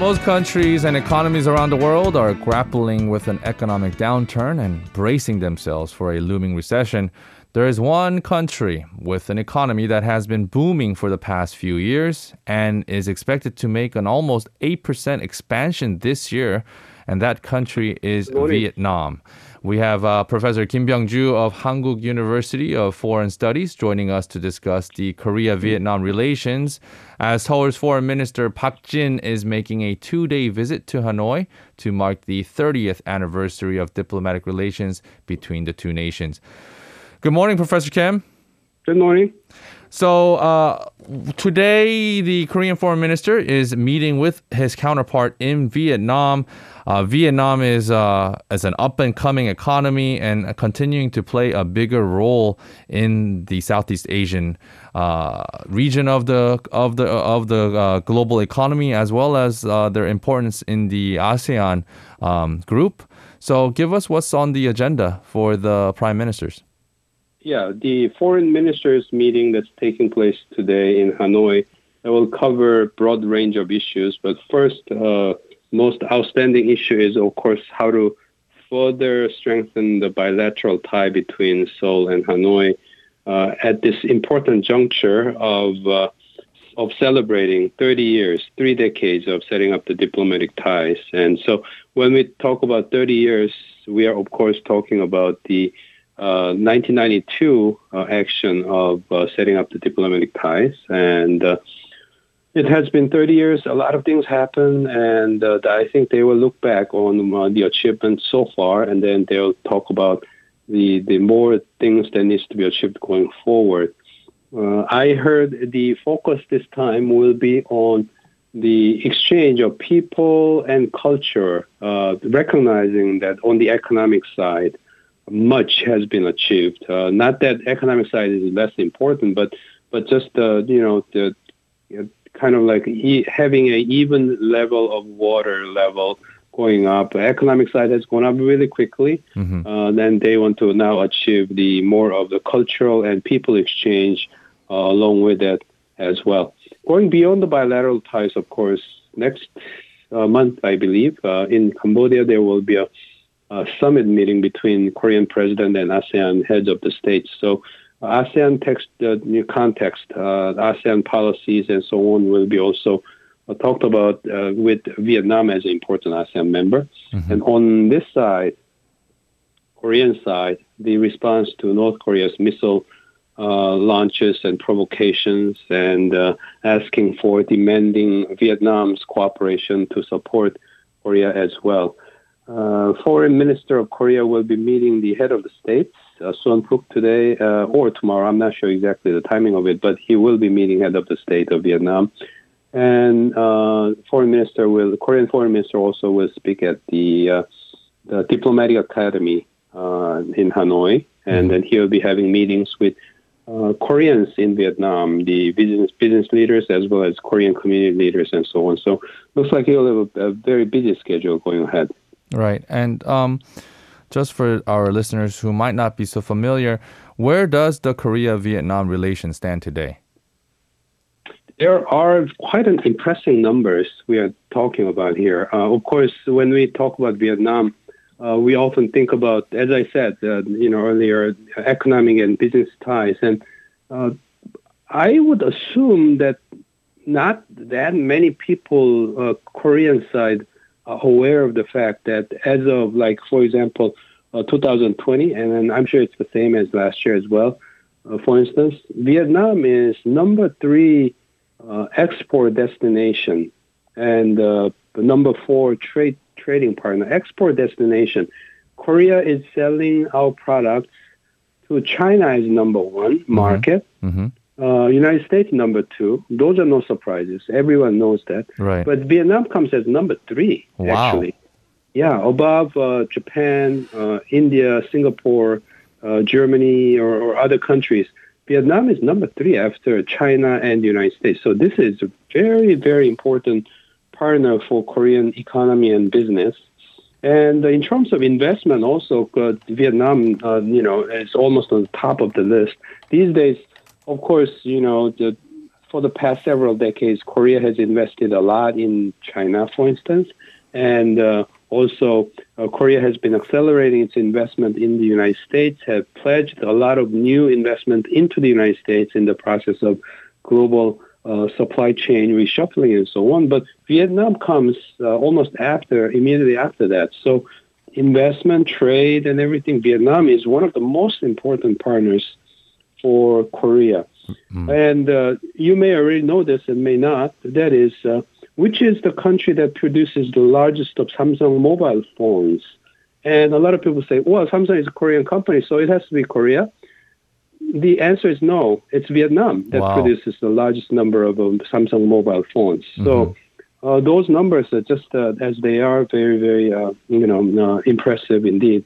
Most countries and economies around the world are grappling with an economic downturn and bracing themselves for a looming recession. There is one country with an economy that has been booming for the past few years and is expected to make an almost 8% expansion this year, and that country is Vietnam. We have uh, Professor Kim Byung-ju of Hankuk University of Foreign Studies joining us to discuss the Korea-Vietnam relations as Seoul's Foreign Minister Park Jin is making a two-day visit to Hanoi to mark the 30th anniversary of diplomatic relations between the two nations. Good morning, Professor Kim. Good morning. So uh, today, the Korean foreign minister is meeting with his counterpart in Vietnam. Uh, Vietnam is uh, an up and coming economy and continuing to play a bigger role in the Southeast Asian uh, region of the of the of the uh, global economy, as well as uh, their importance in the ASEAN um, group. So, give us what's on the agenda for the prime ministers. Yeah, the foreign ministers meeting that's taking place today in Hanoi will cover a broad range of issues. But first, uh, most outstanding issue is, of course, how to further strengthen the bilateral tie between Seoul and Hanoi uh, at this important juncture of uh, of celebrating 30 years, three decades of setting up the diplomatic ties. And so, when we talk about 30 years, we are of course talking about the 1992 uh, uh, action of uh, setting up the diplomatic ties. And it has been 30 years. A lot of things happen, and I think they will look back on the achievements so far, and then they'll talk about the the more things that needs to be achieved going forward. Uh, I heard the focus this time will be on the exchange of people and culture, uh, recognizing that on the economic side, much has been achieved. Uh, not that economic side is less important, but but just uh, you know the you know, kind of like e- having an even level of water level going up. Economic side has gone up really quickly. Mm-hmm. Uh, then they want to now achieve the more of the cultural and people exchange uh, along with that as well. Going beyond the bilateral ties, of course, next uh, month I believe uh, in Cambodia there will be a uh, summit meeting between Korean president and ASEAN heads of the states. So uh, ASEAN text, uh, new context, uh, ASEAN policies and so on will be also uh, talked about uh, with Vietnam as an important ASEAN member. Mm-hmm. And on this side, Korean side, the response to North Korea's missile launches and provocations and asking for demanding Vietnam's cooperation to support Korea as well. Uh, Foreign Minister of Korea will be meeting the head of the states, uh, Xuan Phuc, today uh, or tomorrow. I'm not sure exactly the timing of it, but he will be meeting head of the state of Vietnam. And uh, Foreign Minister will, Korean Foreign Minister also will speak at the, uh, the Diplomatic Academy uh, in Hanoi, and mm-hmm. then he will be having meetings with uh, Koreans in Vietnam, the business business leaders as well as Korean community leaders and so on. So looks like he'll have a, a very busy schedule going ahead. Right. And um, just for our listeners who might not be so familiar, where does the Korea Vietnam relation stand today? There are quite an impressive numbers we are talking about here. Uh, of course, when we talk about Vietnam, uh, we often think about, as I said, uh, you know earlier, economic and business ties, and uh, I would assume that not that many people, uh, Korean side, aware of the fact that as of like, for example, uh, 2020, and then I'm sure it's the same as last year as well. Uh, for instance, Vietnam is number three uh, export destination and uh, the number four trade trading partner export destination. Korea is selling our products to China as number one mm-hmm. market. Mm-hmm. Uh, United States number two. Those are no surprises. Everyone knows that. Right. But Vietnam comes as number three. Wow. Actually. Yeah, above uh, Japan, uh, India, Singapore, uh, Germany, or, or, other countries. Vietnam is number three after China and the United States. So this is a very, very important partner for Korean economy and business. And in terms of investment, also, Vietnam, uh, you know, is almost on the top of the list these days of course, you know, the for the past several decades, Korea has invested a lot in China, for instance, and uh, also uh, Korea has been accelerating its investment in the United States, have pledged a lot of new investment into the United States in the process of global uh, supply chain reshuffling and so on. But Vietnam comes uh, almost after, immediately after that. So investment, trade, and everything, Vietnam is one of the most important partners for Korea. Mm-hmm. And uh, you may already know this and may not. That is, uh, which is the country that produces the largest of Samsung mobile phones? And a lot of people say, well, Samsung is a Korean company, so it has to be Korea. The answer is no. It's Vietnam that wow. produces the largest number of um, Samsung mobile phones. Mm-hmm. So uh, those numbers are just uh, as they are very, very, uh, you know, uh, impressive indeed.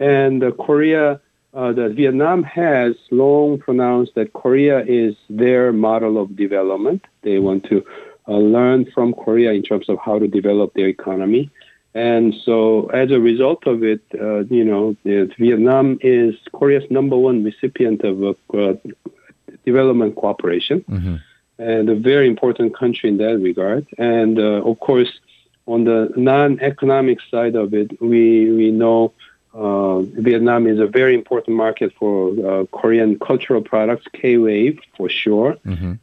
And uh, Korea uh, that Vietnam has long pronounced that Korea is their model of development. They want to uh, learn from Korea in terms of how to develop their economy. And so, as a result of it, uh, you know, Vietnam is Korea's number one recipient of uh, development cooperation, mm-hmm. and a very important country in that regard. And uh, of course, on the non-economic side of it, we we know uh, Vietnam is a very important market for uh, Korean cultural products, K Wave for sure. Mm-hmm.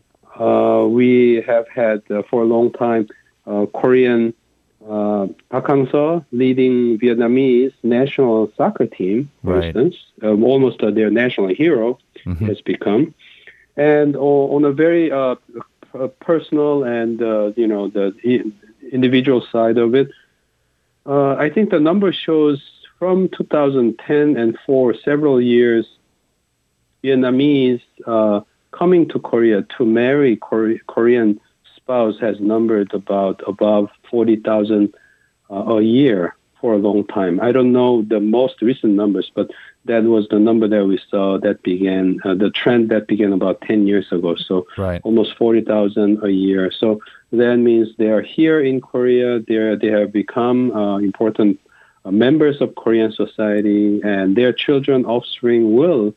Uh, we have had uh, for a long time uh, Korean uh, Park Hang-seo leading Vietnamese national soccer team, for right. instance, um, almost their national hero mm-hmm. has become. And on a very personal and you know the individual side of it, I think the number shows from 2010 and for several years, Vietnamese uh, coming to Korea to marry Kore- Korean spouse has numbered about above 40,000 uh, a year for a long time. I don't know the most recent numbers, but that was the number that we saw that began uh, the trend that began about 10 years ago. So right. almost 40,000 a year. So that means they are here in Korea. They they have become uh, important members of Korean society and their children, offspring will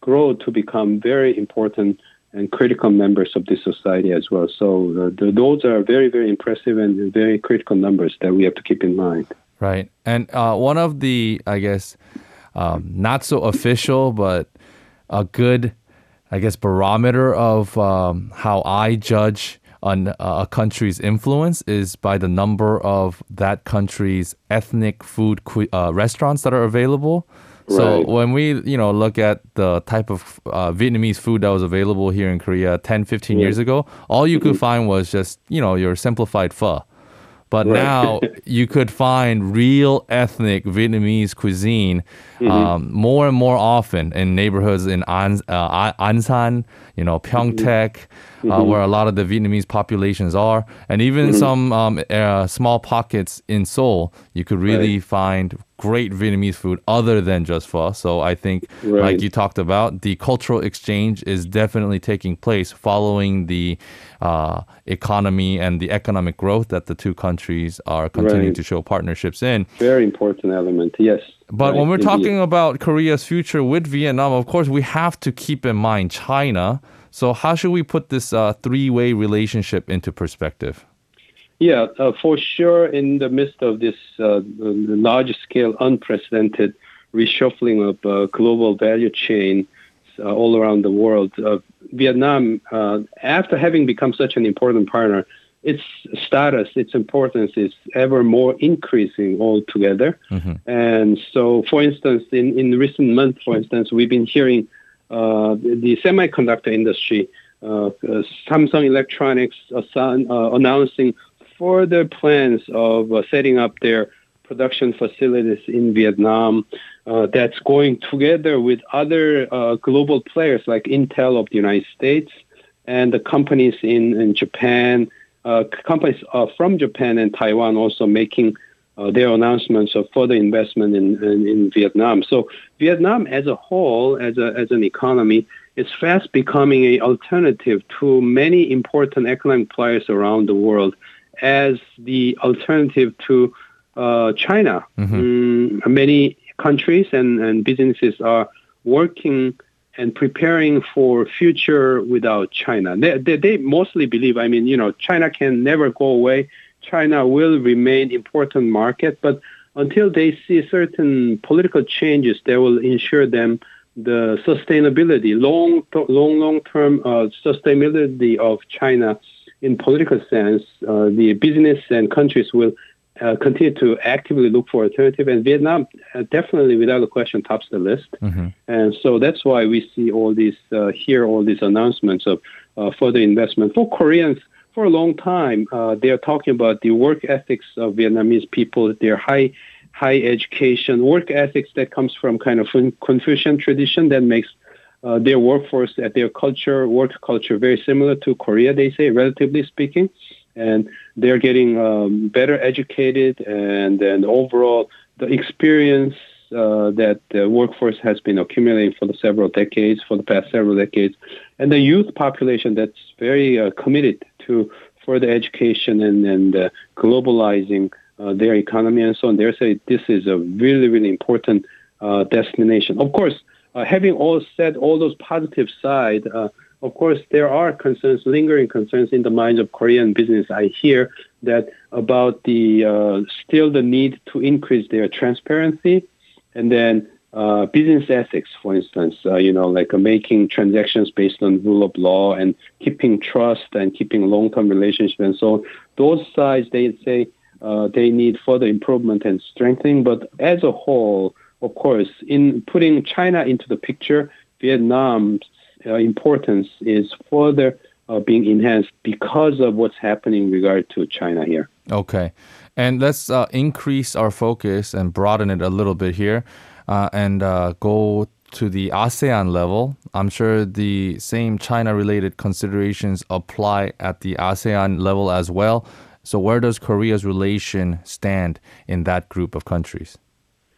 grow to become very important and critical members of this society as well. So uh, the, those are very, very impressive and very critical numbers that we have to keep in mind. Right. And uh, one of the, I guess, um, not so official, but a good, I guess, barometer of um, how I judge on a country's influence is by the number of that country's ethnic food uh, restaurants that are available. So right. when we, you know, look at the type of uh, Vietnamese food that was available here in Korea 10, 15 yeah. years ago, all you could mm-hmm. find was just, you know, your simplified pho. But right. now you could find real ethnic Vietnamese cuisine mm-hmm. um, more and more often in neighborhoods in An, uh, Ansan, you know, Pyeongtaek, mm-hmm. Uh, where a lot of the Vietnamese populations are, and even mm-hmm. some um, uh, small pockets in Seoul, you could really right. find great Vietnamese food other than just pho. So I think, right. like you talked about, the cultural exchange is definitely taking place following the uh, economy and the economic growth that the two countries are continuing right. to show partnerships in. Very important element, yes. But right, when we're indeed. talking about Korea's future with Vietnam, of course, we have to keep in mind China. So, how should we put this uh, three way relationship into perspective? Yeah, uh, for sure, in the midst of this uh, large scale, unprecedented reshuffling of uh, global value chain uh, all around the world, uh, Vietnam, after having become such an important partner, its status, its importance is ever more increasing altogether. Mm-hmm. And so, for instance, in, in recent months, for instance, we've been hearing uh, the semiconductor industry, uh, uh, Samsung Electronics uh, uh, announcing further plans of uh, setting up their production facilities in Vietnam. that's going together with other global players like Intel of the United States and the companies in, in Japan uh, companies uh, from Japan and Taiwan also making uh, their announcements of further investment in, in, in, Vietnam. So Vietnam as a whole, as, a, as an economy, is fast becoming an alternative to many important economic players around the world as the alternative to uh, China. Mm-hmm. Mm, many countries and, and businesses are working and preparing for future without China. They, they, they, mostly believe, I mean, you know, China can never go away. China will remain important market, but until they see certain political changes that will ensure them the sustainability, long, long, long-term uh, sustainability of China in political sense, uh, the business and countries will uh, continue to actively look for alternative, and Vietnam uh, definitely, without a question, tops the list. Mm-hmm. And so that's why we see all these, uh, hear all these announcements of uh, further investment. For Koreans, for a long time, uh, they are talking about the work ethics of Vietnamese people, their high, high education, work ethics that comes from kind of Confucian tradition that makes uh, their workforce, at their culture, work culture, very similar to Korea. They say, relatively speaking and they're getting um, better educated, and then overall the experience uh, that the workforce has been accumulating for the several decades, for the past several decades, and the youth population that's very uh, committed to further education and, and uh, globalizing uh, their economy and so on. They say this is a really, really important uh, destination. Of course, uh, having all said all those positive side, of course, there are concerns, lingering concerns in the minds of Korean business. I hear that about the uh, still the need to increase their transparency, and then uh, business ethics, for instance, uh, you know, like uh, making transactions based on rule of law and keeping trust and keeping long-term relationships and so on. Those sides, they say uh, they need further improvement and strengthening. But as a whole, of course, in putting China into the picture, Vietnam's uh, importance is further uh, being enhanced because of what's happening in regard to China here. Okay. And let's uh, increase our focus and broaden it a little bit here and uh, go to the ASEAN level. I'm sure the same China related considerations apply at the ASEAN level as well. So, where does Korea's relation stand in that group of countries?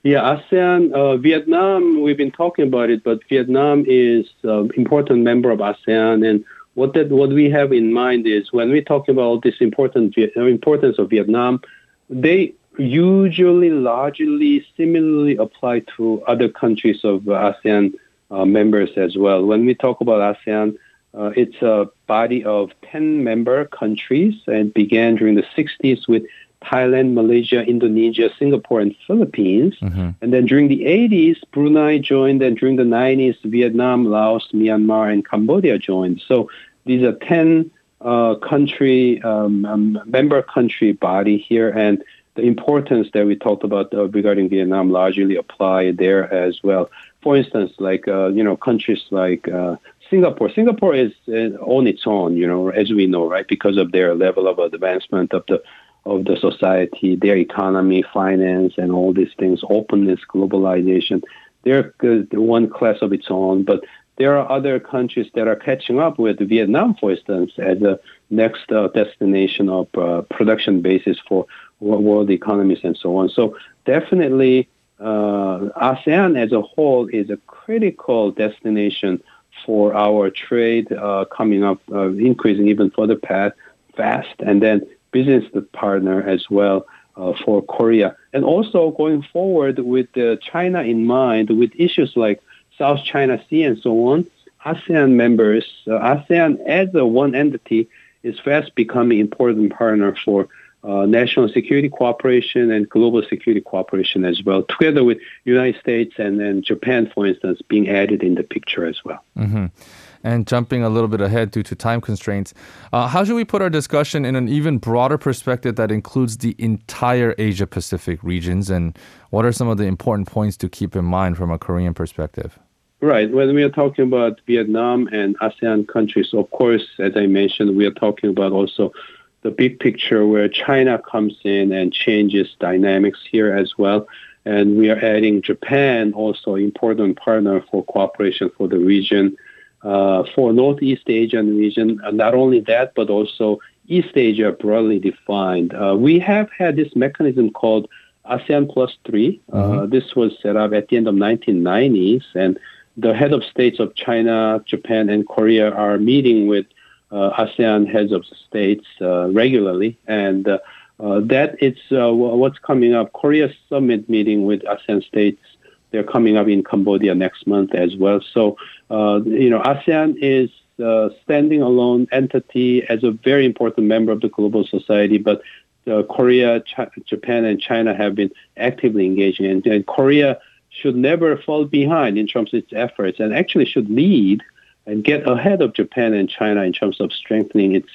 Yeah, ASEAN, uh, Vietnam, we've been talking about it, but Vietnam is an important member of ASEAN. And what that what we have in mind is when we talk about this important uh, importance of Vietnam, they usually largely similarly apply to other countries of ASEAN uh, members as well. When we talk about ASEAN, uh, it's a body of 10 member countries and began during the 60s with Thailand, Malaysia, Indonesia, Singapore, and Philippines. Mm-hmm. And then during the 80s, Brunei joined, and during the 90s, Vietnam, Laos, Myanmar, and Cambodia joined. So these are 10 uh, country um, um, member country body here, and the importance that we talked about uh, regarding Vietnam largely apply there as well. For instance, like uh, you know countries like uh, Singapore. Singapore is uh, on its own, you know, as we know, right, because of their level of advancement of the of the society, their economy, finance, and all these things, openness, globalization. They're one class of its own, but there are other countries that are catching up with Vietnam, for instance, as a next uh, destination of uh, production basis for world economies and so on. So definitely, uh, ASEAN as a whole is a critical destination for our trade uh, coming up, uh, increasing even further path fast, and then business partner as well uh, for Korea. And also going forward with uh, China in mind, with issues like South China Sea and so on, ASEAN members, uh, ASEAN as a one entity is fast becoming important partner for uh, national security cooperation and global security cooperation as well, together with United States and, and Japan, for instance, being added in the picture as well. Mm-hmm. And jumping a little bit ahead due to time constraints, uh, how should we put our discussion in an even broader perspective that includes the entire Asia Pacific regions? And what are some of the important points to keep in mind from a Korean perspective? Right. When we are talking about Vietnam and ASEAN countries, of course, as I mentioned, we are talking about also the big picture where China comes in and changes dynamics here as well. And we are adding Japan, also important partner for cooperation for the region uh, for Northeast Asian region. Uh, not only that, but also East Asia broadly defined. Uh, we have had this mechanism called ASEAN Plus 3. Uh, mm-hmm. This was set up at the end of 1990s, and the head of states of China, Japan, and Korea are meeting with ASEAN heads of states uh, regularly, and that it's what's coming up. Korea summit meeting with ASEAN states they're coming up in Cambodia next month as well. So, uh, you know, ASEAN is a standing alone entity as a very important member of the global society, but uh, Korea, Ch- Japan, and China have been actively engaging, and, and Korea should never fall behind in terms of its efforts, and actually should lead and get ahead of Japan and China in terms of strengthening its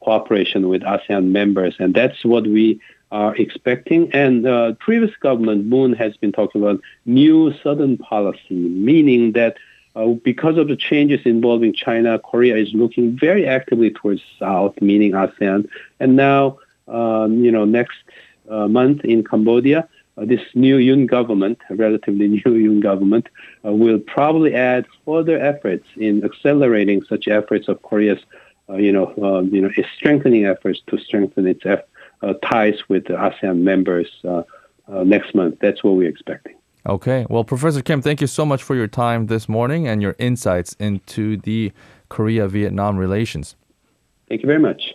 cooperation with ASEAN members, and that's what we are expecting. And uh, previous government, Moon, has been talking about new Southern policy, meaning that uh, because of the changes involving China, Korea is looking very actively towards South, meaning ASEAN. And now, um, you know, next uh, month in Cambodia, this new Yoon government, a relatively new Yoon government, uh, will probably add further efforts in accelerating such efforts of Korea's, uh, you know, um, you know, strengthening efforts to strengthen its uh, ties with the ASEAN members uh, uh, next month. That's what we're expecting. Okay. Well, Professor Kim, thank you so much for your time this morning and your insights into the Korea Vietnam relations. Thank you very much.